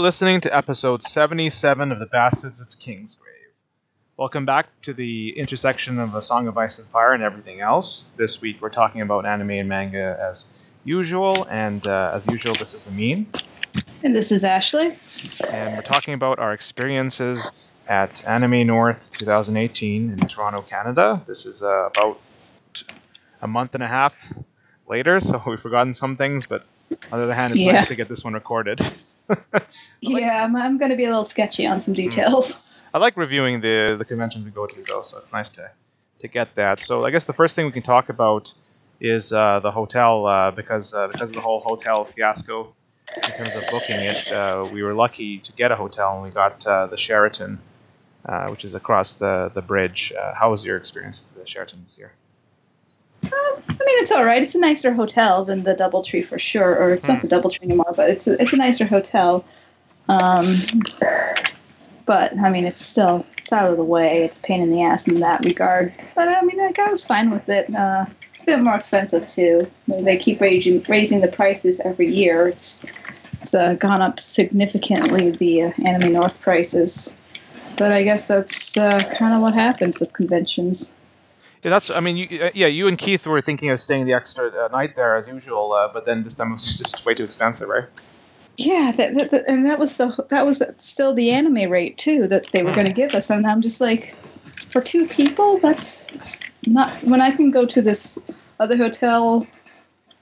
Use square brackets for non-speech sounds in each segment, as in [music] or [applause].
listening to episode 77 of The Bastards of Kingsgrave. Welcome back to the intersection of A Song of Ice and Fire and everything else. This week we're talking about anime and manga as usual, and uh, as usual, this is Amin. And this is Ashley. And we're talking about our experiences at Anime North 2018 in Toronto, Canada. This is uh, about a month and a half later, so [laughs] we've forgotten some things, but on the other hand, it's Yeah. nice to get this one recorded. [laughs] [laughs] yeah, I'm, I'm going to be a little sketchy on some details. I like reviewing the the conventions we go to though, so it's nice to to get that. So I guess the first thing we can talk about is uh, the hotel uh, because uh, because of the whole hotel fiasco in terms of booking it. Uh, we were lucky to get a hotel and we got uh, the Sheraton, uh, which is across the the bridge. Uh, how was your experience at the Sheraton this year? Um, I mean, it's all right. It's a nicer hotel than the DoubleTree for sure, or it's Hmm. not the DoubleTree anymore, but it's a, it's a nicer hotel. Um, but I mean, it's still it's out of the way. It's a pain in the ass in that regard. But I mean, like, I was fine with it. Uh, it's a bit more expensive too. I mean, They keep raising raising the prices every year. It's it's uh, gone up significantly the uh, Anime North prices. But I guess that's uh, kind of what happens with conventions. Yeah, that's. I mean, you, uh, yeah, you and Keith were thinking of staying the extra uh, night there as usual, uh, but then this time was just way too expensive, right? Yeah, that, that, that- and that was the that was still the anime rate too that they were going to give us, and I'm just like, for two people, that's, that's not when I can go to this other hotel,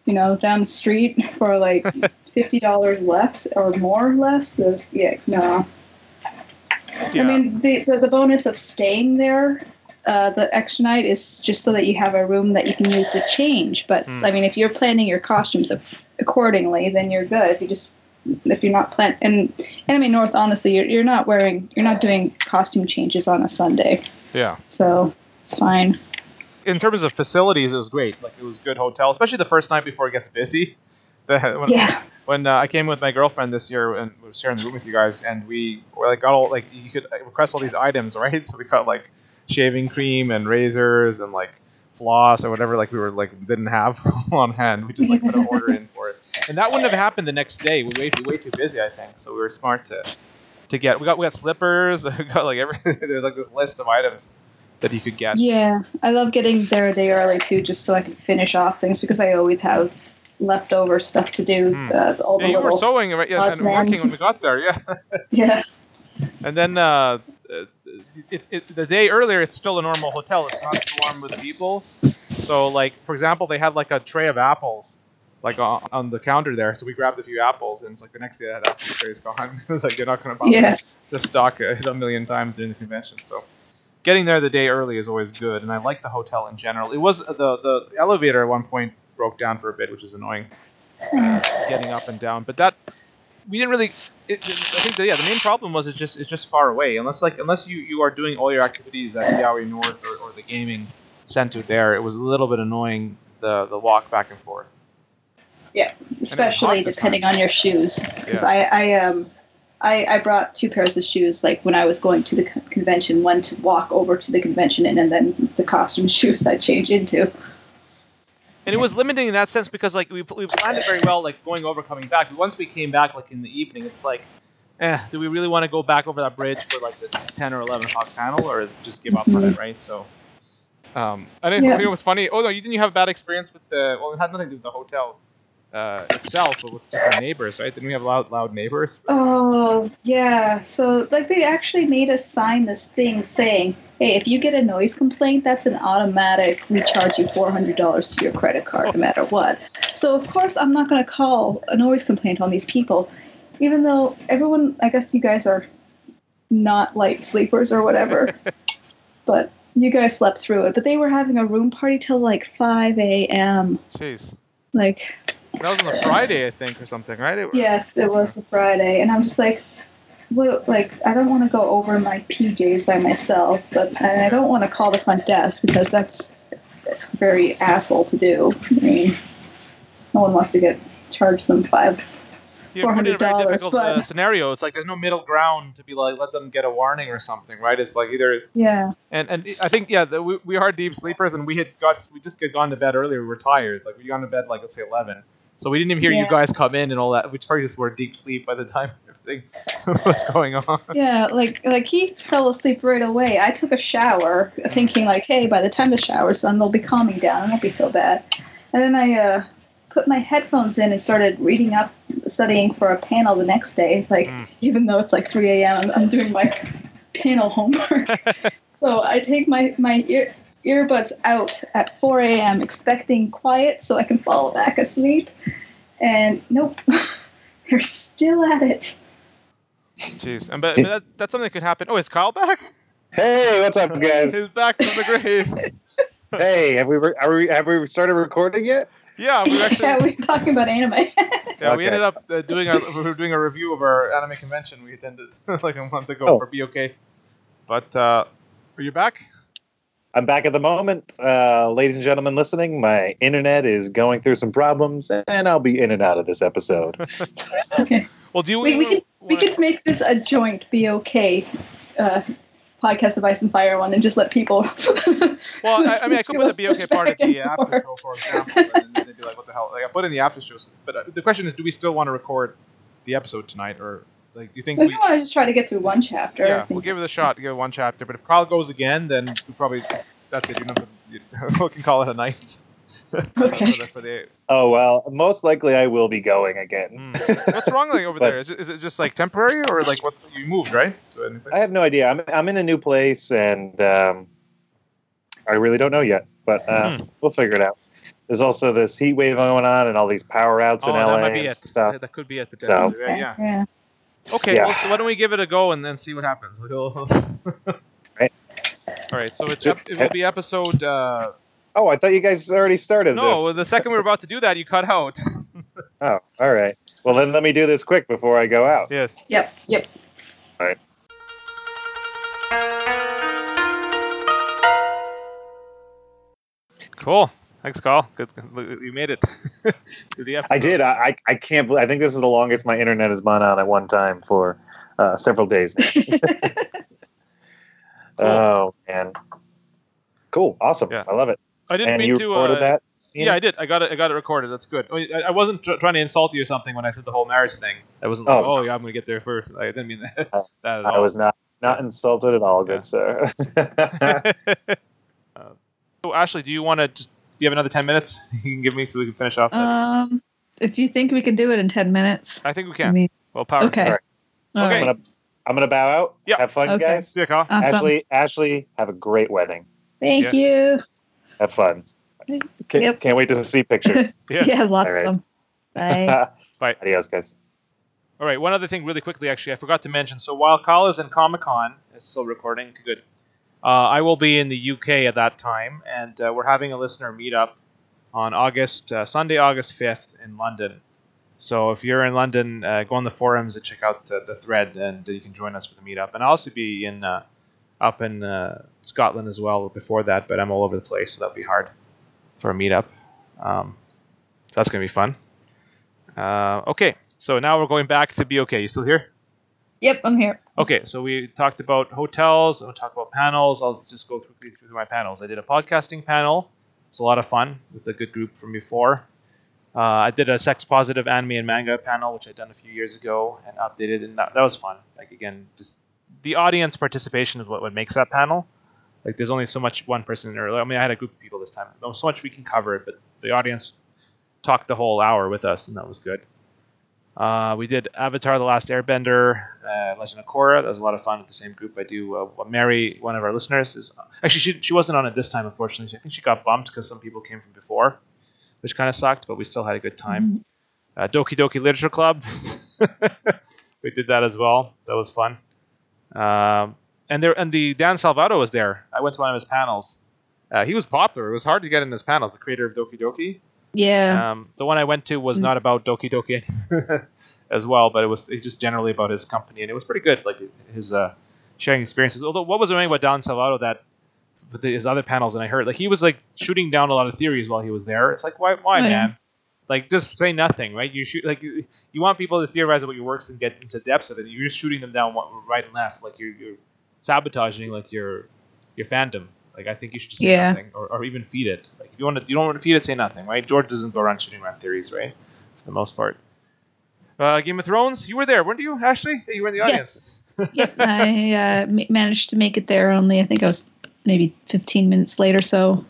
you know, down the street for like [laughs] fifty dollars less or more or less. There's yeah, no. Yeah. I mean, the, the the bonus of staying there. Uh, the extra night is just so that you have a room that you can use to change. But Hmm. I mean, if you're planning your costumes accordingly, then you're good. If you just if you're not plan and Anime North, honestly, you're, you're not wearing you're not doing costume changes on a Sunday, yeah. so it's fine. in terms of facilities, it was great. Like it was a good hotel, especially the first night before it gets busy. The, [laughs] when Yeah, when uh, I came with my girlfriend this year and we were sharing the room with you guys, and we were like got all like you could request all these items, [laughs] right? So we got like shaving cream and razors and like floss or whatever like we were like didn't have [laughs] on hand. We just like put an order in for it, and that wouldn't have happened the next day. We were way too busy, I think. So we were smart to to get. We got we got slippers. [laughs] We got like every [laughs] there's like this list of items that you could get. yeah. I love getting there a day early too, just so I can finish off things because I always have leftover stuff to do. Uh, all the Yeah, you were little sewing right, yeah, and working when we got there. Yeah. yeah. And then uh, uh, it, it, the day earlier, it's still a normal hotel. It's not swarmed with people. So, like for example, they had like a tray of apples, like on, on the counter there. So we grabbed a few apples, and it's like the next day that apple tray's gone. [laughs] it was like you're not gonna bother Yeah. to stock it a million times during the convention. So. Getting there the day early is always good, and I like the hotel in general. It was the the elevator at one point broke down for a bit, which is annoying getting up and down. But that we didn't really. It, it- I think that yeah, the main problem was it's just it's just far away. Unless like unless you you are doing all your activities at Yowie North or, or the gaming center there, it was a little bit annoying the the walk back and forth. Yeah, especially depending on your shoes. Because Yeah. I, I um, I, I brought two pairs of shoes. Like when I was going to the convention, one to walk over to the convention in, and then the costume [laughs] shoes I change into. And it was limiting in that sense because like we we planned it very well, like going over, coming back. But once we came back, like in the evening, it's like. Eh, do we really want to go back over that bridge for like the 10 or 11 o'clock panel or just give up on it, right? So, um, I didn't Yeah. think it was funny. Oh, no, you didn't you have a bad experience with the, well, it had nothing to do with the hotel uh, itself, but with just our neighbors, right? Didn't we have loud, loud neighbors? Oh yeah. So like they actually made us sign this thing saying, "Hey, if you get a noise complaint, that's an automatic. We charge you four hundred dollars to your credit card, no matter what." So of course I'm not going to call a noise complaint on these people, even though everyone. I guess you guys are not light sleepers or whatever, [laughs] but you guys slept through it. But they were having a room party till like five a.m. Jeez. Like That was on a Friday, I think, or something, right? It- Yes, it was a Friday, and I'm just like, what? Like, I don't want to go over my PJs by myself, but and I don't want to call the front desk because that's very asshole to do. I mean, no one wants to get charged them five. It in a very $400, difficult uh, scenario. It's like there's no middle ground to be like, let them get a warning or something, right? It's like either Yeah, And and I think yeah, the, we, we are deep sleepers, and we had got we just get gone to bed earlier. We were tired, like we got to bed like let's say eleven. So we didn't even hear you guys come in and all that. We probably just were deep sleep by the time [laughs] everything [laughs] was going on. Yeah, like like he fell asleep right away. I took a shower, thinking like, hey, by the time the shower's done, they'll be calming down. It won't be so bad. And then I uh, put my headphones in and started reading up, studying for a panel the next day. Like, Mm. even though it's like 3 a.m., I'm, I'm doing my [laughs] panel homework. so I take my my ear earbuds out at 4 a.m. expecting quiet so I can fall back asleep. And nope, [laughs] they're still at it. Jeez, and but, but that, that's something that could happen. Oh, is Kyle back? Hey, what's up, [laughs] guys? He's back from the grave. [laughs] hey, have we, re- are we have we started recording yet? Yeah, we actually. yeah, we're talking about anime. Yeah, we ended up uh, doing a we were doing a review of our anime convention we attended like a month ago Oh. for BOK. But uh, are you back? I'm back at the moment, uh, ladies and gentlemen listening. My internet is going through some problems, and I'll be in and out of this episode. [laughs] okay. Well, do you? We, we could we wanna- could make this a joint BOK uh, podcast of Ice and Fire one and just let people. [laughs] Well, I, I mean, I could [laughs] put the switch BOK part of back the after forth. show, for example, and then they'd be like, "What the hell?" Like I put in the after show, but uh, the question is, do we still want to record the episode tonight, or like, do you think We we? want to just try to get through one chapter. I Yeah, think. we'll give it a shot. To give it one chapter, but if Kyle goes again, then we probably that's it. You know, [laughs] we can call it a night. [laughs] Okay. For the- for the- oh well, most likely I will be going again. Hmm. [laughs] What's wrong like over But- there? Is it, is it just like temporary, or like what you moved right? To a new place? I have no idea. I'm I'm in a new place, and um, I really don't know yet, but uh, Hmm. we'll figure it out. There's also this heat wave going on, and all these power outs oh, in LA that might be and it. stuff. That could be it potentially. So- right? Yeah. yeah. Okay. Yeah. Well, so why don't we give it a go and then see what happens? We'll... [laughs] Right. All right. So it's ep- it will be episode. Uh, Oh, I thought you guys already started no, this. the second we were about to do that, you cut out. [laughs] Oh, all right. Well, then let me do this quick before I go out. yes. Yep. Yep. All right. Cool. Thanks, Carl. Good. You made it. [laughs] to the. I did. I, I I can't. believe I think this is the longest my internet has been on at one time for uh, several days. now. [laughs] [laughs] Oh man. Cool. Awesome. Yeah. I love it. I didn't And mean you to. recorded uh, that? Yeah, I did. I got it. I got it recorded. That's good. I, mean, I I wasn't tr- trying to insult you or something when I said the whole marriage thing. I wasn't like, Oh. oh yeah, I'm gonna get there first. I didn't mean that, Uh, that at I was not not insulted at all, good Yeah. sir. uh, so Ashley, do you want to just? Do you have another ten minutes? [laughs] You can give me so we can finish off. that? Um, if you think we can do it in ten minutes, I think we I can. mean, well, power. okay. All right. All Okay. I'm gonna I'm gonna bow out. Yeah. Have fun, Okay. guys. See you, Carl. Awesome. Ashley, Ashley, have a great wedding. Thank Yeah. you. Have fun. Can't, Yep. can't wait to see pictures. [laughs] Yeah. Yeah, lots All right. of them. Bye. [laughs] Bye. Adios, guys. All right. One other thing, really quickly, actually, I forgot to mention. So while Kyle is in Comic Con, it's still recording. Good. Uh, I will be in the UK at that time, and uh, we're having a listener meetup on August uh, Sunday, August fifth in London. So if you're in London, uh, go on the forums and check out the, the thread, and you can join us for the meetup. And I'll also be in uh, up in uh, Scotland as well before that, but I'm all over the place, so that'll be hard for a meetup. Um, so that's gonna be fun. Uh, okay, so now we're going back to be okay. You still here? Yep, I'm here. Okay, so we talked about hotels. We'll talk about panels. I'll just go quickly through my panels. I did a podcasting panel. It's a lot of fun with a good group from before. Uh, I did a sex positive anime and manga panel, which I'd done a few years ago and updated, and that, that was fun. Like again, just the audience participation is what, what makes that panel. Like there's only so much one person or I mean I had a group of people this time. There's so much we can cover, but the audience talked the whole hour with us, and that was good. Uh, we did Avatar: The Last Airbender, uh, Legend of Korra. That was a lot of fun with the same group. I do. Uh, Mary, one of our listeners, is actually she she wasn't on it this time, unfortunately. I think she got bumped because some people came from before, which kind of sucked. But we still had a good time. Uh, Doki Doki Literature Club, [laughs] we did that as well. That was fun. Um, and there and the Dan Salvato was there. I went to one of his panels. Uh, he was popular. It was hard to get in his panels. The creator of Doki Doki. Yeah. Um, the one I went to was Mm. not about Doki Doki [laughs] as well, but it was just generally about his company, and it was pretty good, like his uh, sharing experiences. Although, what was annoying about Dan Salvato that with his other panels, and I heard like he was like shooting down a lot of theories while he was there. It's like why, why, man? Like just say nothing, right? You shoot like you you want people to theorize about your works and get into depths of it. You're just shooting them down right and left, like you're you're sabotaging like your your fandom. Like I think you should just say Yeah. nothing, or, or even feed it. Like if you want to, you don't want to feed it, say nothing, right? George doesn't go around shooting around theories, right? For the most part. Uh, Game of Thrones, you were there, weren't you, Ashley? You were in the audience. Yes. yep, I uh, ma- managed to make it there. Only I think I was maybe 15 minutes late or so.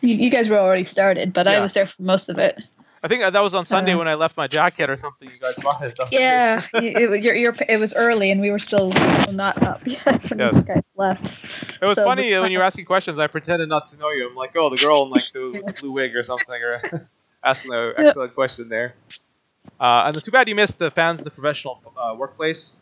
You, you guys were already started, but I was there for most of it. I think that was on Sunday Uh, when I left my jacket or something. You guys bought it. Yeah, [laughs] it, it, you're, you're, it was early, and we were still not up [laughs] yet when Yes. you guys left. It was So funny we- when you were asking questions. I pretended not to know you. I'm like, oh, the girl in like the, [laughs] the blue wig or something, or asking an excellent question there. Uh, and too bad you missed the fans in the professional uh, workplace.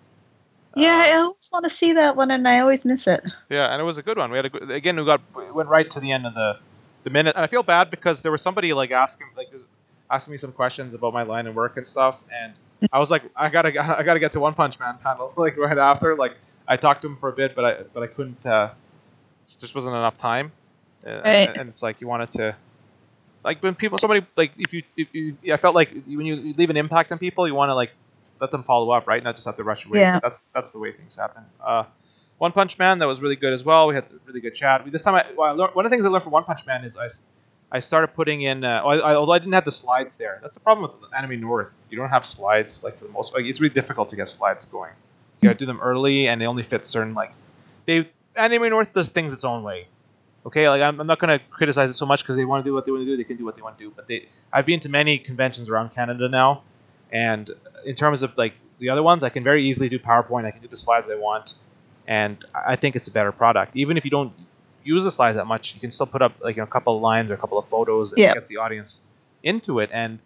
Yeah, I Uh, always want to see that one, and I always miss it. yeah, and it was a good one. We had a good, again. We got we went right to the end of the the minute, and I feel bad because there was somebody like asking like asking me some questions about my line of work and stuff, and I was like, I gotta [laughs] I gotta get to One Punch Man panel [laughs] like right after. Like I talked to him for a bit, but I but I couldn't. Uh, just wasn't enough time. Uh, Right. And it's like you wanted to. Like when people, somebody like if you, if you, I felt like when you leave an impact on people, you want to like let them follow up, right? Not just have to rush away. Yeah. That's that's the way things happen. Uh, One Punch Man that was really good as well. We had a really good chat. We- This time, I, well, I learned, one of the things I learned from One Punch Man is I, I started putting in. Uh, I, I, although I didn't have the slides there, that's the problem with Anime North. You don't have slides like for the most. Like, it's really difficult to get slides going. You gotta do them early, and they only fit certain like. They Anime North does things its own way. Okay, like I'm, I'm not gonna criticize it so much because they want to do what they want to do. They can do what they want to do. But they, I've been to many conventions around Canada now, and in terms of like the other ones, I can very easily do PowerPoint. I can do the slides I want, and I think it's a better product. Even if you don't use the slides that much, you can still put up like you know, a couple of lines or a couple of photos that Yeah. gets the audience into it. And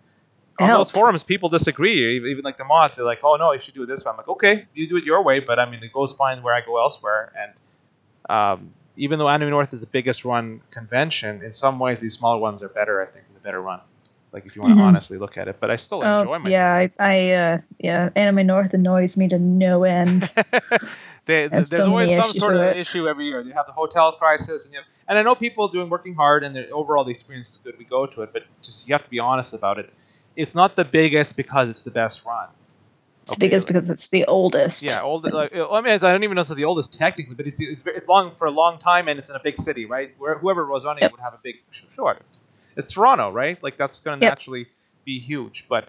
on helps. those forums, people disagree. Even, even like the mods, they're like, "Oh no, you should do it this way." I'm like, "Okay, you do it your way," but I mean, it goes fine where I go elsewhere. And um, even though Anime North is the biggest run convention, in some ways these smaller ones are better. I think the better run. Like if you want to Mhm. honestly look at it, but I still enjoy Oh, my yeah, I, I uh, yeah, Anime North annoys me to no end. [laughs] they, there's so always some sort of issue every year. You have the hotel crisis, and you have, and I know people doing working hard, and the overall the experience is good. We go to it, but just you have to be honest about it. It's not the biggest because it's the best run. It's Okay, because like- because it's the oldest. Yeah, old. Like, uh, I mean, I don't even know if it's the oldest technically, but it's, it's, it's long for a long time, and it's in a big city, right? Where whoever was running Yep. it would have a big show artist. It's Toronto, right? Like that's going to Yep. naturally be huge. But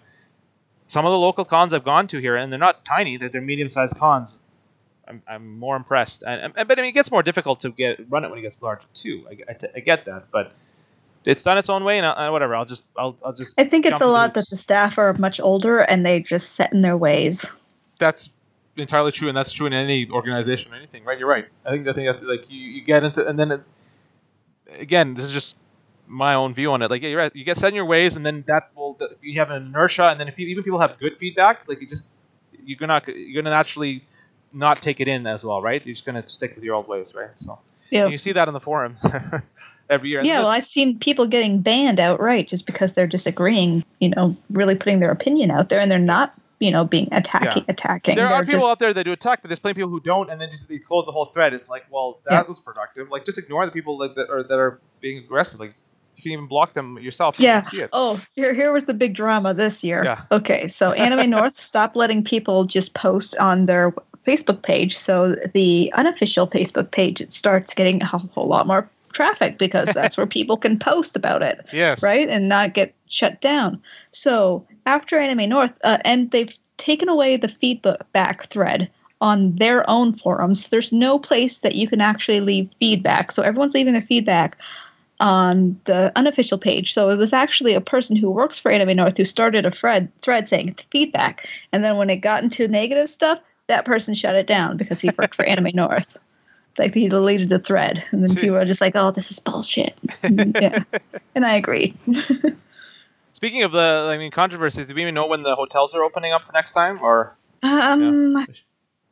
some of the local cons I've gone to here, and they're not tiny; they're, they're medium-sized cons. I'm, I'm more impressed, and, and but I mean, it gets more difficult to get run it when it gets larger too. I, I, I get that, but it's done its own way, and I, whatever. I'll just I'll, I'll just I think it's a lot that the staff are much older and they just set in their ways. that's entirely true, and that's true in any organization or anything, right? You're right. I think I think that's, like you, you get into, and then it, again, this is just my own view on it. Like yeah, you're right. You get set in your ways, and then that will you have an inertia, and then if you, even people have good feedback, like you just you're gonna you're gonna naturally not take it in as well, right? You're just gonna stick with your old ways, right? So Yeah. you see that in the forums [laughs] every year. Yeah, well, I've seen people getting banned outright just because they're disagreeing. You know, really putting their opinion out there, and they're not, you know, being attacking, attacking. there they're are people just, out there that do attack, but there's plenty of people who don't, and then just they close the whole thread. It's like, well, that Yeah. was productive. Like, just ignore the people that, that are that are being aggressive. Like, you can even block them yourself. you Yeah. Oh, here, here was the big drama this year. Yeah. Okay, so Anime North stopped letting people just post on their Facebook page. So the unofficial Facebook page it starts getting a whole lot more traffic because [laughs] that's where people can post about it. Yes. right and not get shut down so after anime north uh, and they've taken away the feedback thread on their own forums there's no place that you can actually leave feedback so everyone's leaving their feedback on the unofficial page so it was actually a person who works for anime north who started a thread thread saying it's feedback and then when it got into negative stuff that person shut it down because he worked for anime north like he deleted the thread and then people are just like oh this is bullshit yeah [laughs] and i agree. [laughs] Speaking of the, I mean, controversies. Do we even know when the hotels are opening up for next time, or Um, I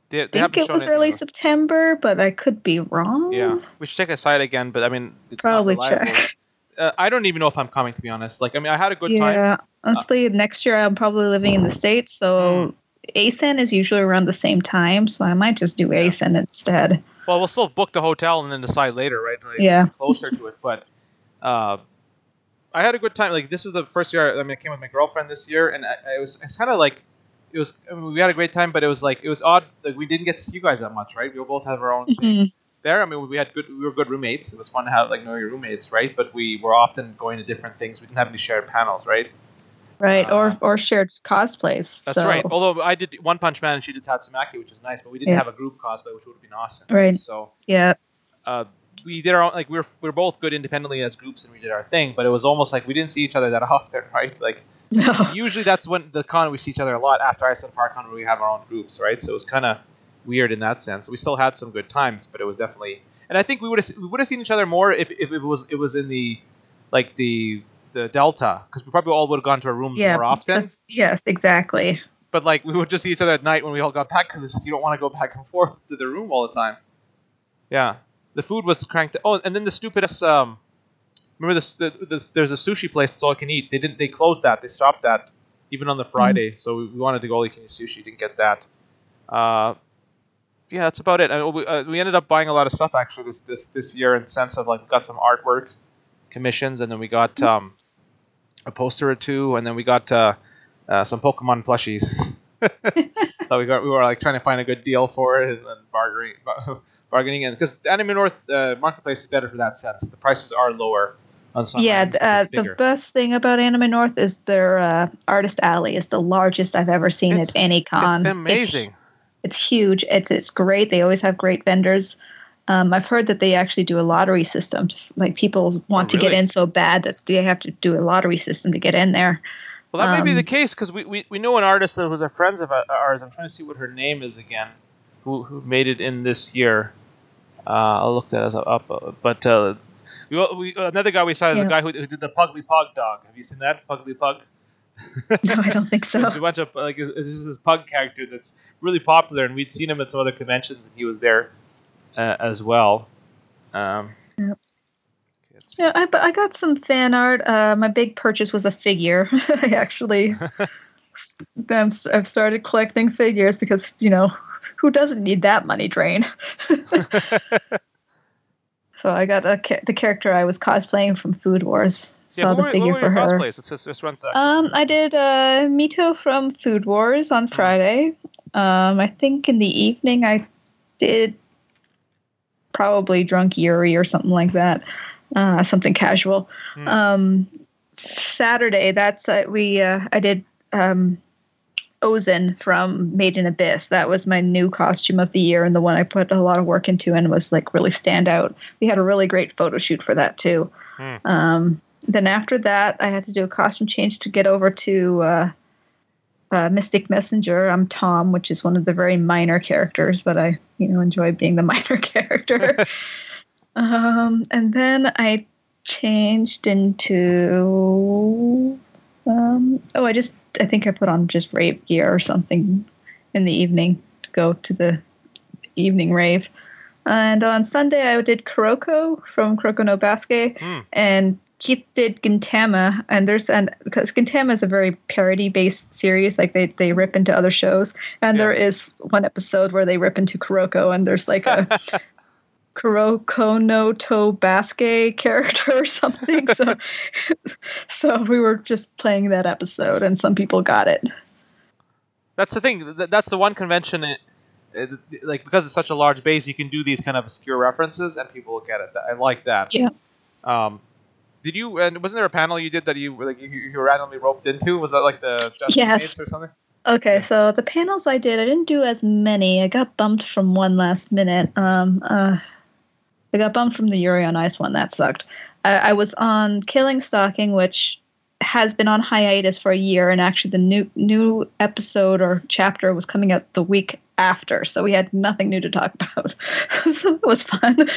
they, they think it was early about- September, but I could be wrong. Yeah, we should check a site again, but I mean, it's Probably reliable. check. Uh, I don't even know if I'm coming, to be honest. Like, I mean, I had a good time. Yeah, honestly, next year I'm probably living in the states, Hmm. so ACen is usually around the same time, so I might just do ACen instead. Well, we'll still book the hotel and then decide later, right? Like, Yeah. [laughs] Closer to it, but uh, I had a good time. Like this is the first year. I, I mean, I came with my girlfriend this year, and I, I was. It's kind of like it was. I mean, we had a great time, but it was like it was odd. Like we didn't get to see you guys that much, right? We both have our own thing Mhm. there. I mean, we had good. We were good roommates. It was fun to have like know your roommates, right? But we were often going to different things. We didn't have any shared panels, right? Right, Uh, or or shared cosplays. That's so- right. Although I did One Punch Man and she did Tatsumaki, which is nice, but we didn't Yeah. have a group cosplay, which would have been awesome. Right. So Yeah. uh, we did our own, like we were we were both good independently as groups and we did our thing, but it was almost like we didn't see each other that [laughs] often, right? Like No. [laughs] usually that's when the con we see each other a lot after Iceland Park Con where we have our own groups, right? So it was kind of weird in that sense. We still had some good times, but it was definitely and I think we would have we would have seen each other more if, if it was it was in the like the the Delta because we probably all would have gone to our rooms Yeah. more often. yes, exactly. But like we would just see each other at night when we all got back because it's just you don't want to go back and forth to the room all the time. Yeah, the food was cranked. Oh, and then the stupidest. Um, remember this, the, this? There's a sushi place that's all you can eat. They didn't. They closed that. They stopped that even on the Friday. So we, wanted to go all you can eat sushi. Didn't get that. Uh, yeah, that's about it. I mean, we, uh, we ended up buying a lot of stuff actually this this this year in the sense of like we got some artwork commissions and then we got um, a poster or two and then we got uh, uh, some Pokemon plushies. [laughs] so we got we were like trying to find a good deal for it and, and bargaining [laughs] bargaining and because Anime North uh, marketplace is better for that sense. The prices are lower on some. yeah, uh, the best thing about Anime North is their uh, artist alley is the largest I've ever seen It's- at any con. it's amazing. It's, huge. It's it's great. They always have great vendors. Um, I've heard that they actually do a lottery system. Like people want to get in so bad that they have to do a lottery system to get in there. Well, that may be Um, the case because we, we, we know an artist that was a friend of ours. I'm trying to see what her name is again, who who made it in this year. Uh, I'll look that up. uh, But uh, we, we another guy we saw is Yeah. a guy who, who did the Pugly Pug dog. Have you seen that Pugly Pug? [laughs] No, I don't think so. There's a bunch of like it's just this pug character that's really popular, and we'd seen him at some other conventions, and he was there uh, as well. Um, let's see. Yeah, I, I got some fan art. Uh, my big purchase was a figure. [laughs] I actually, [laughs] I'm, s- I've started collecting figures because you know, who doesn't need that money drain? [laughs] so I got a, the character I was cosplaying from Food Wars. yeah, Saw the were, figure for her. cosplays? Let's just run through. Um, I did uh, Mito from Food Wars on Friday. Um, I think in the evening I did probably drunk Yuri or something like that, uh, something casual. Hmm. Um, Saturday, that's uh, we uh, I did um, Ozen from Made in Abyss. That was my new costume of the year and the one I put a lot of work into and was like really stand out. We had a really great photo shoot for that too. Hmm. Um, then after that, I had to do a costume change to get over to uh, uh, Mystic Messenger. I'm Tom, which is one of the very minor characters, but I, you know, enjoy being the [laughs] minor character. [laughs] um, and then I changed into. Um, oh, I just I think I put on just rave gear or something in the evening to go to the evening rave. And on Sunday, I did Kuroko from Kuroko no Basket, Hmm. and Keith did Gintama. And there's and because Gintama is a very parody-based series, like they they rip into other shows. And Yeah. there is one episode where they rip into Kuroko, and there's like a [laughs] Kuroko no to Basket character or something. So, [laughs] so we were just playing that episode, and some people got it. That's the thing. th- That's the one convention. It, it, like because it's such a large base, you can do these kind of obscure references, and people will get it. I like that. Yeah. Um, did you? And wasn't there a panel you did that you like you, you were randomly roped into? Was that like the Justice Yes. Or something? Okay, so the panels I did, I didn't do as many. I got bumped from one last minute. Um, uh, I got bumped from the Yuri on Ice one. That sucked. I, I was on Killing Stalking, which has been on hiatus for a year, and actually the new new episode or chapter was coming out the week after, so we had nothing new to talk [laughs] about. so it was fun.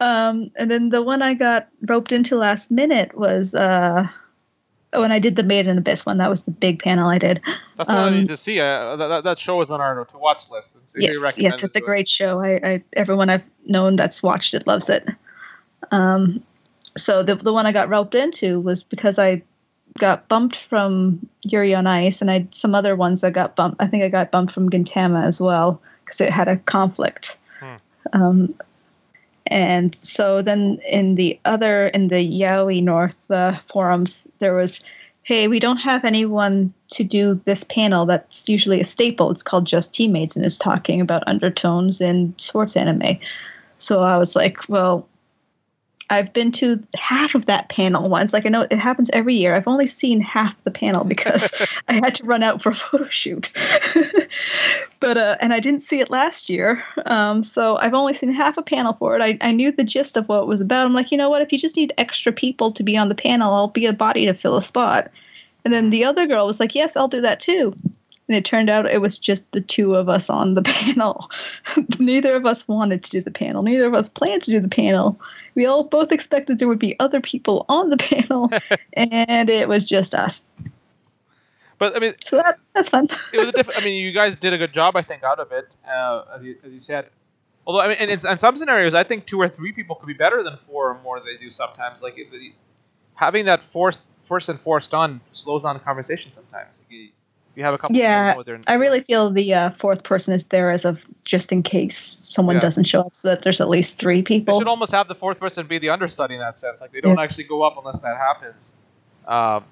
Um, and then the one I got roped into last minute was. Uh, Oh, and I did the Made in Abyss one. That was the big panel I did. That's what I Um, need to see. Uh, that, that- show is on our to watch list. Yes, yes, it it's a to us. great show. I, I everyone I've known that's watched it loves it. Um, so the the one I got roped into was because I got bumped from Yuri on Ice, and I some other ones that got bumped. I think I got bumped from Gintama as well because it had a conflict. Hmm. Um, and so then in the other in the Yaoi North uh, forums, there was, hey, we don't have anyone to do this panel that's usually a staple. It's called Just Teammates and is talking about undertones in sports anime. So I was like, well, I've been to half of that panel once. Like I know it happens every year. I've only seen half the panel because [laughs] I had to run out for a photo shoot. [laughs] but uh, and I didn't see it last year, um, so I've only seen half a panel for it. I, I knew the gist of what it was about. I'm like, you know what? If you just need extra people to be on the panel, I'll be a body to fill a spot. And then the other girl was like, yes, I'll do that too. And it turned out it was just the two of us on the [laughs] panel. Neither of us wanted to do the panel. Neither of us planned to do the panel. We all both expected there would be other people on the [laughs] panel, [laughs] and it was just us. But I mean, So that that's fun. it was a different. I mean, you guys did a good job, I think, out of it, uh, as you as you said. Although I mean, in, in some scenarios, I think two or three people could be better than four or more. They do sometimes. Like it, having that forced first and forced on slows down the conversation sometimes. Like, you, you have a couple. Yeah, people know what they're- I really feel the uh, fourth person is there as of just in case someone Yeah. doesn't show up, so that there's at least three They people. should almost have the fourth person be the understudy in that sense. Like they don't actually go up unless that happens. Um,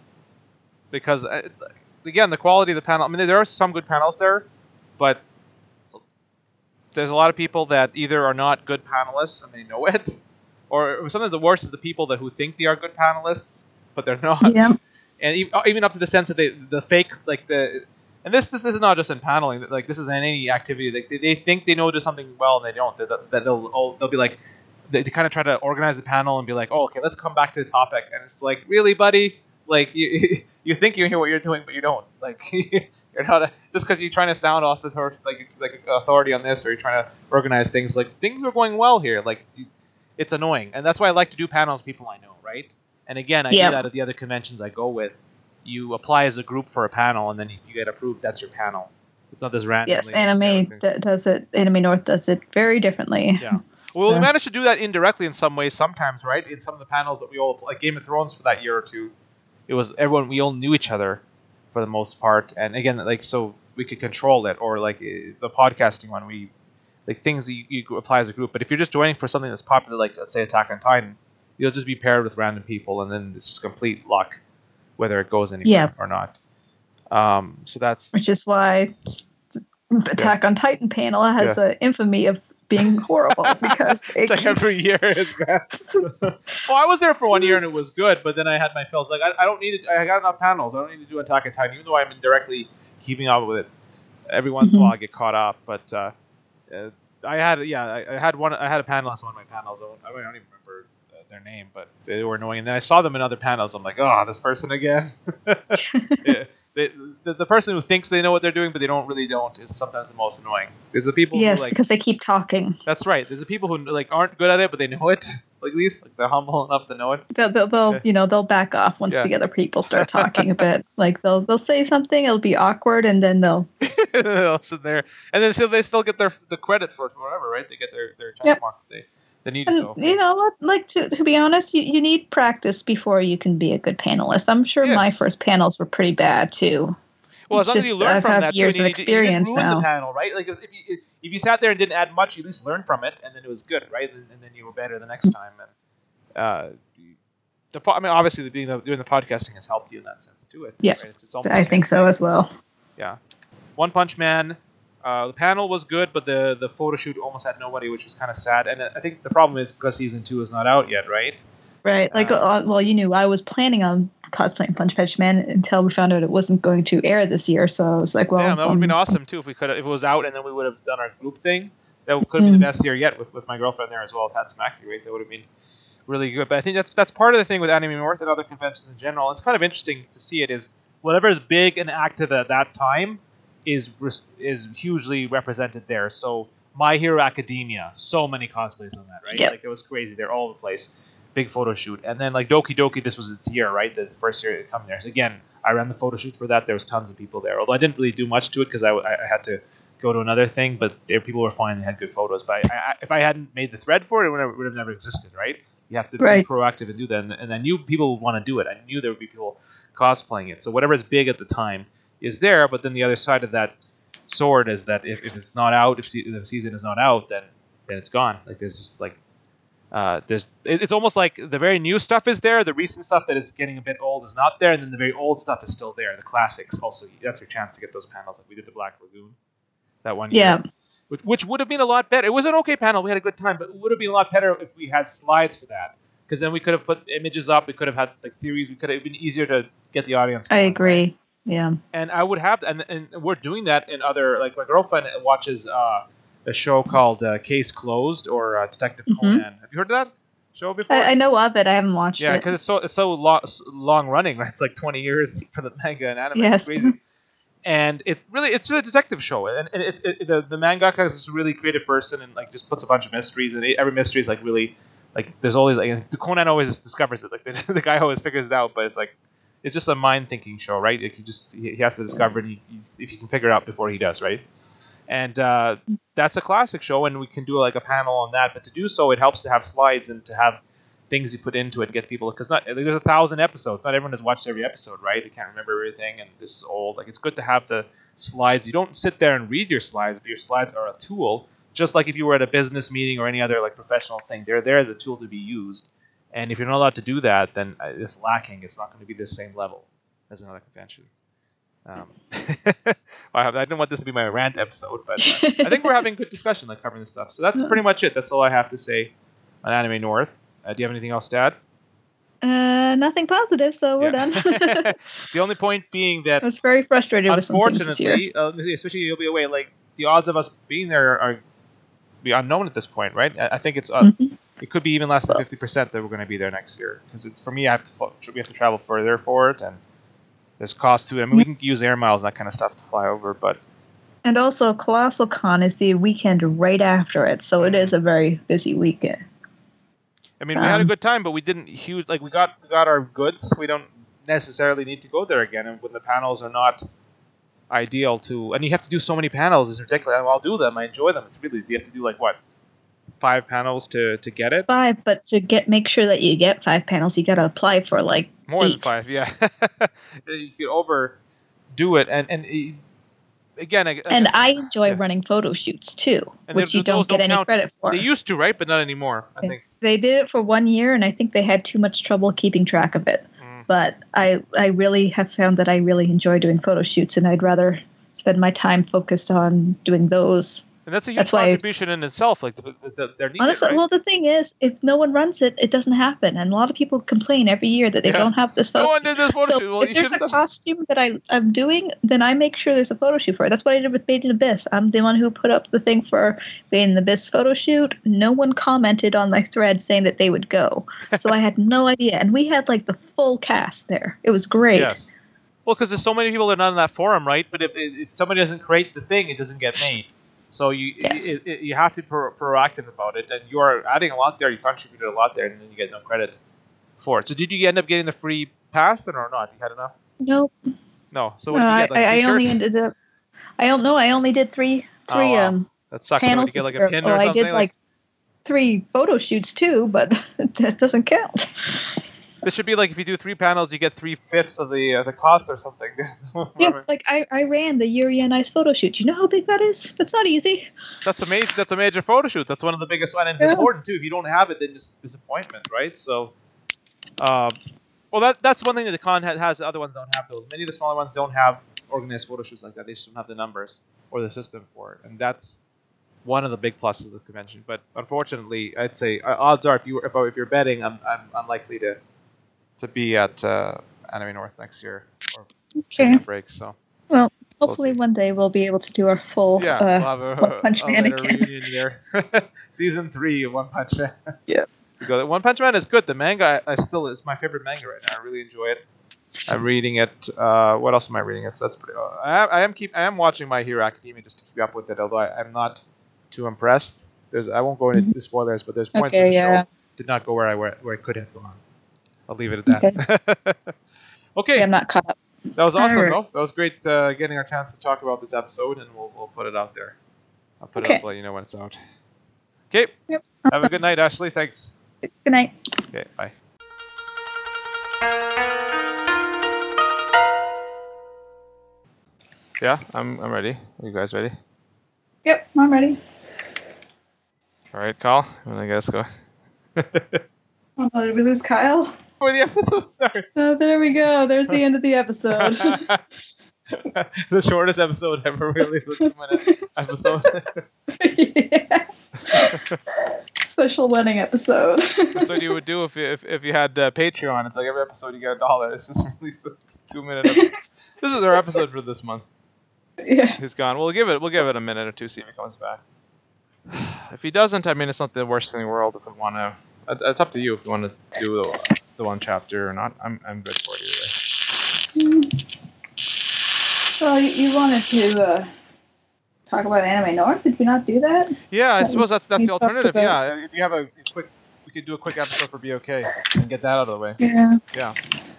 because uh, again, the quality of the panel. I mean, there are some good panels there, but there's a lot of people that either are not good panelists and they know [laughs] it, or sometimes the worst is the people that who think they are good panelists but they're not. Yeah. And even, uh, even up to the sense that they the fake like the. And this, this, this is not just in paneling. Like this is in any activity. Like they, they think they know do something well and they don't. That that they'll oh, they'll be like, they, they kind of try to organize the panel and be like, oh, okay, let's come back to the topic. And it's like, really, buddy? Like you, [laughs] you think you hear what you're doing, but you don't. Like [laughs] you're not a, just because you're trying to sound off the like like authority on this, or you're trying to organize things. Like things are going well here. Like it's annoying, and that's why I like to do panels with people I know, right? And again, I Yeah. do that at the other conventions I go with. You apply as a group for a panel, and then if you get approved, that's your panel. It's not this random. Yes, Anime d- does it. Anime North does it very differently. Yeah. Well, [laughs] we So- managed to do that indirectly in some ways sometimes, right? In some of the panels that we all like Game of Thrones for that year or two, it was everyone we all knew each other for the most part, and again, like so we could control it, or like eh, the podcasting one, we like things you, you apply as a group. But if you're just joining for something that's popular, like let's say Attack on Titan, you'll just be paired with random people, and then it's just complete luck whether it goes anywhere Yeah. or not. Um, so that's which is why Attack on Titan panel has Yeah. the infamy of being horrible [laughs] because it it's like every year is [laughs] bad. well, I was there for one year and it was good, but then I had my fills. Like I, I don't need it. I got enough panels. I don't need to do Attack on Titan, even though I'm indirectly keeping up with it. Every once in a Mhm. while, I get caught up, but uh, uh, I had yeah, I, I had one. I had a panelist on one of my panels. I I don't even remember their name, but they were annoying. And then I saw them in other panels. I'm like, oh, this person again. [laughs] yeah, they, the, the person who thinks they know what they're doing, but they don't really don't, is sometimes the most annoying. Because the people yes, who like because they keep talking. that's right. There's the people who like aren't good at it, but they know it. [laughs] Like, at least like they're humble enough to know it. They'll, they'll, they'll Yeah. you know they'll back off once Yeah. the other people start talking a bit. [laughs] Like they'll they'll say something, it'll be awkward, and then they'll They'll sit there, and then still they still get their the credit for it, whatever, right? They get their their check Yep. mark. They they need and you know what? Like to to be honest, you, you need practice before you can be a good panelist. I'm sure my first panels were pretty bad too. Well, as it's long as you just learn I've from that, years too, of and you, didn't- you didn't experience ruin now. the panel, right? Like if you if you sat there and didn't add much, you at least learned from it, and then it was good, right? And, and then you were better the next time. And uh, the I mean, obviously, the, being the, doing the podcasting has helped you in that sense too. I think, Yeah. right? it's, it's I think so as well. Yeah, One Punch Man. Uh, the panel was good, but the the photo shoot almost had nobody, which was kind of sad. And I think the problem is because season two is not out yet, right? Right. Like, Uh, uh, well, you knew I was planning on cosplaying Punch Punch Man until we found out it wasn't going to air this year. So I was like, well, Damn, that would have been um, awesome too if we could if it was out and then we would have done our group thing. That could have been the Mm. best year yet with, with my girlfriend there as well. Tatsumaki, right? That would have been really good. But I think that's that's part of the thing with Anime North and other conventions in general. It's kind of interesting to see it is whatever is big and active at that time is is hugely represented there. So My Hero Academia, so many cosplays on that, right? Yep. Like it was crazy. They're all over the place. Big photo shoot, and then like Doki Doki, this was its year, right? The first year it come there. So again, I ran the photo shoot for that. There was tons of people there. Although I didn't really do much to it because I, I, had to go to another thing. But there, people were fine they had good photos. But I, I, if I hadn't made the thread for it, it would have, would have never existed, right? You have to Right. be proactive and do that. And, and I knew people would want to do it. I knew there would be people cosplaying it. So whatever is big at the time is there. But then the other side of that sword is that if, if it's not out, if, se- the season is not out, then then it's gone. Like there's just like uh, there's it, it's almost like the very new stuff is there, the recent stuff that is getting a bit old is not there, and then the very old stuff is still there. The classics also that's your chance to get those panels. Like we did the Black Lagoon that one year yeah, which, which would have been a lot better. It was an okay panel. We had a good time, but it would have been a lot better if we had slides for that. because then we could have put images up. We could have had like theories. We could have been easier to get the audience. I agree. right? Yeah. and I would have, and, and we're doing that in other, like my girlfriend watches uh, a show called uh, Case Closed or uh, Detective Mhm. Conan. Have you heard of that show before? I, I know of it. I haven't watched yeah, it. Yeah, because it's so it's so lo- long running, right? It's like 20 years [laughs] for the manga and anime. Yes. It's crazy. And it really it's a detective show, and, and it's it, the the mangaka is this really creative person, and like just puts a bunch of mysteries, and every mystery is like really like there's always like the Conan always discovers it, like the, [laughs] the guy always figures it out, but it's like it's just a mind thinking show, right? Like you just he, has to discover he, if you can figure it out before he does, right? And uh, that's a classic show, and we can do like a panel on that. But to do so, it helps to have slides and to have things you put into it and get people because not there's a thousand episodes. Not everyone has watched every episode, right? They can't remember everything, and this is old. Like it's good to have the slides. You don't sit there and read your slides, but your slides are a tool. Just like if you were at a business meeting or any other like professional thing, they're there as a tool to be used. And if you're not allowed to do that, then uh, it's lacking. It's not going to be the same level as another convention. Um, [laughs] I didn't want this to be my rant episode, but uh, [laughs] I think we're having good discussion, like covering this stuff. So that's pretty much it. That's all I have to say on Anime North. Uh, do you have anything else to add? Uh, nothing positive, so we're Yeah. done. [laughs] the only point being that I was very frustrated with some things this year. unfortunately, uh, especially you'll be away, like the odds of us being there are be unknown at this point, right? I, I think it's uh, Mhm. it could be even less than fifty percent that we're going to be there next year. Because for me, I have to we have to travel further for it, and there's cost to it. I mean, we can use air miles and that kind of stuff to fly over, but And also, Colossal Con is the weekend right after it, so it is a very busy weekend. I mean, we had a Um, good time, but we didn't huge like we got we got our goods. We don't necessarily need to go there again, and when the panels are not ideal to, and you have to do so many panels, it's ridiculous. I'll do them. I enjoy them. It's really you have to do like what five panels to to get it. Five, but to get make sure that you get five panels, you got to apply for like More than five, yeah. [laughs] you could overdo it, and and it- again, I- And I enjoy Yeah. running photo shoots too, And which you don't get don't any credit for. they used to, right? But not anymore. I think. They did it for one year, and I think they had too much trouble keeping track of it. But I, I really have found that I really enjoy doing photo shoots, and I'd rather spend my time focused on doing those. And that's a huge That's why- in itself. Like the, the, the, they're needed, Honestly, right? well, the thing is, if no one runs it, it doesn't happen, and a lot of people complain every year that they Yeah. don't have this photo. no one did this photo so shoot. Well, if there's a costume that I, I'm doing, then I make sure there's a photo shoot for it. That's what I did with Made in Abyss. I'm the one who put up the thing for Made in Abyss photo shoot. No one commented on my thread saying that they would go. So I had no [laughs] idea. And we had like the full cast there. It was great. Yes. Well, because there's so many people that are not in that forum, right? But if, if somebody doesn't create the thing, it doesn't get made. So you Yes. it, it, you have to be pro- proactive about it, and you are adding a lot there. You contributed a lot there, and then you get no credit for it. So did you end up getting the free pass or not? You had enough? Nope. No. So what Uh, did you get? Like I, I only ended up. I don't know. I only did three three Oh, wow. um that sucks. Panels. Get like this a year. pin oh, or I did like three photo shoots too, but [laughs] that doesn't count. This should be like if you do three panels, you get three fifths of the uh, the cost or something. [laughs] Yeah, like I, I ran the Yuri on Ice photo shoot. You know how big that is? That's not easy. That's a major. That's a major photo shoot. That's one of the biggest ones, and it's Yeah. important too. If you don't have it, then it's disappointment, right? So, uh, well, that that's one thing that the con ha- has. The other ones don't have those. Many of the smaller ones don't have organized photo shoots like that. They just don't have the numbers or the system for it, and that's one of the big pluses of the convention. But unfortunately, I'd say uh, odds are if you if if you're betting, I'm, I'm unlikely to to be at uh, Anime North next year or Okay. break. So Well, Hopefully see. one day we'll be able to do our full. yeah, uh, we'll have a, One Punch a Man later again. reunion there. [laughs] Season three of One Punch Man. [laughs] Yeah. Go. One Punch Man is good. The manga I, I still is my favorite manga right now. I really enjoy it. I'm reading it. Uh, what else am I reading? It's that's pretty. Uh, I, am- I am keep. I am watching My Hero Academia just to keep up with it. Although I, I'm not too impressed. There's. I won't go into the spoilers, but there's points in the yeah. show did not go where I where, where it could have gone. I'll leave it at that. [laughs] Okay, yeah, I'm not caught up. that was awesome, Alright. though. That was great uh, getting our chance to talk about this episode, and we'll, we'll put it out there. I'll put it up, let you know when it's out. Okay. Yep. Have a good night, Ashley. Thanks. Good night. Okay, bye. Yeah, I'm I'm ready. Are you guys ready? Yep, I'm ready. All right, Carl. I'm gonna guess go. Oh, no, did we lose Kyle? For the episode, [laughs] sorry. Oh, there we go. There's the end of the episode. [laughs] the shortest episode ever, really. Two minute episode. [laughs] yeah. special wedding episode. That's what you would do if you, if, if you had uh, Patreon. It's like every episode you get a dollar. It's just released a two minute. Episode. this is our episode for this month. yeah. He's gone. We'll give it. We'll give it a minute or two. See if he comes back. [sighs] If he doesn't, I mean, it's not the worst thing in the world. If we want to, it's up to you if you want to do the, the one chapter or not. I'm I'm good for it either way. Well, you, you wanted to uh, talk about Anime North. Did we not do that? Yeah, I That suppose was- that's that's the alternative. Yeah, if you have a, quick, we could do a quick episode for BOK and get that out of the way. Yeah. Yeah,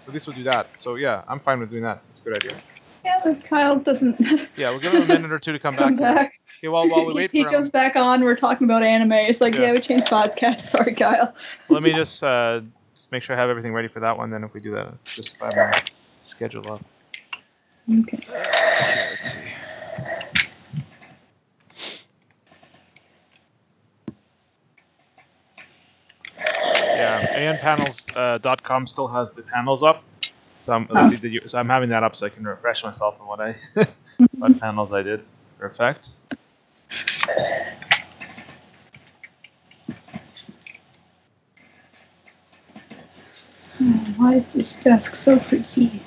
at least we'll do that. So yeah, I'm fine with doing that. It's a good idea. Yeah, but Kyle doesn't [laughs] Yeah, we'll give him a minute or two to come back. come here. back. Okay, while while we he wait he for him, jumps back on. We're talking about anime. It's like, Yeah. yeah, we changed podcast. [laughs] Sorry, Kyle. let me just uh, just make sure I have everything ready for that one. Then if we do that, just have my schedule up. Okay. Okay, let's see. Yeah, anpanels.com uh, still has the panels up, so I'm Oh. the- so I'm having that up so I can refresh myself on what I [laughs] what mm-hmm. panels I did for effect. Hmm, Why is this desk so creaky?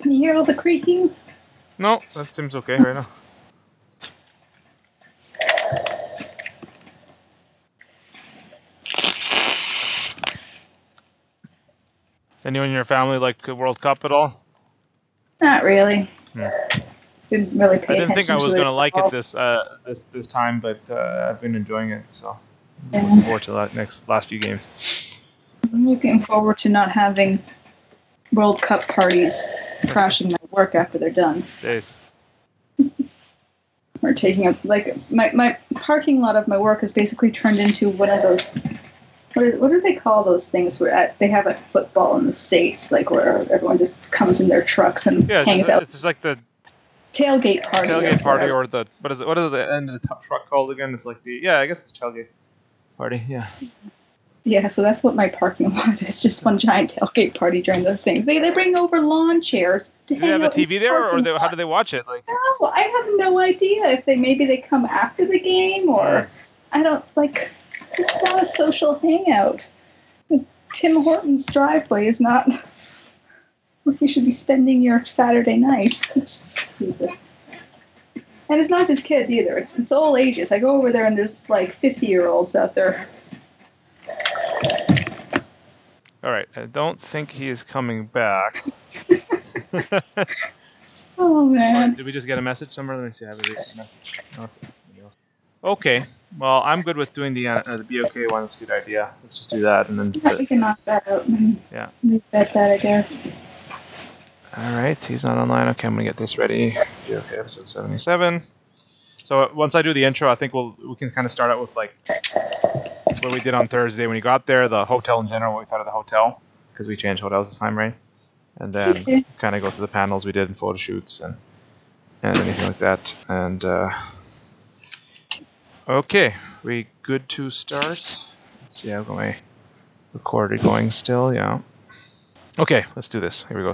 Can you hear all the creaking? No, that seems okay right now. Anyone in your family like the World Cup at all? Not really. Hmm. Didn't really pay I didn't think I was to gonna like it this uh, this this time, but uh, I've been enjoying it. So Yeah. looking forward to that next last few games. I'm looking forward to not having World Cup parties crashing my work after they're done. Jeez. [laughs] Or taking up like my, my parking lot of my work has basically turned into one of those. What, is, what do they call those things where at, they have at football in the states, like where everyone just comes in their trucks and Yeah, hangs just, out it's just like the tailgate party. tailgate party or the what is it? What is the end of the truck called again? It's like the yeah, I guess it's tailgate party. Yeah. Yeah, so that's what my parking [laughs] lot is. Just one giant tailgate party during the thing. They, they bring over lawn chairs to Do they have a TV there, or they, how do they watch it? Like, No, I have no idea if they maybe they come after the game or I don't like. It's not a social hangout. Tim Hortons driveway is not [laughs] where you should be spending your Saturday nights. [laughs] It's stupid. And it's not just kids either. It's it's all ages. I go over there and there's like 50 year olds out there. All right, I don't think he is coming back. [laughs] [laughs] Oh man. Did we just get a message somewhere? Let me see. I have a recent message. No, it's, it's. Okay. Well, I'm good with doing the uh, uh, the BOK one. That's a good idea. Let's just do that, and then. Yeah, we can knock that out. and Yeah. Leave that, that I guess. All right, he's not online. Okay, I'm gonna get this ready. BOK episode 77. So uh, once I do the intro, I think we'll we can kind of start out with like what we did on Thursday when you got there, the hotel in general, what we thought of the hotel, because we changed hotels this time, right? And then [laughs] kind of go through the panels we did and photo shoots and and anything like that. And uh, okay, we good to start? Let's see, I've got my recorder going still. Yeah. Okay, let's do this. Here we go.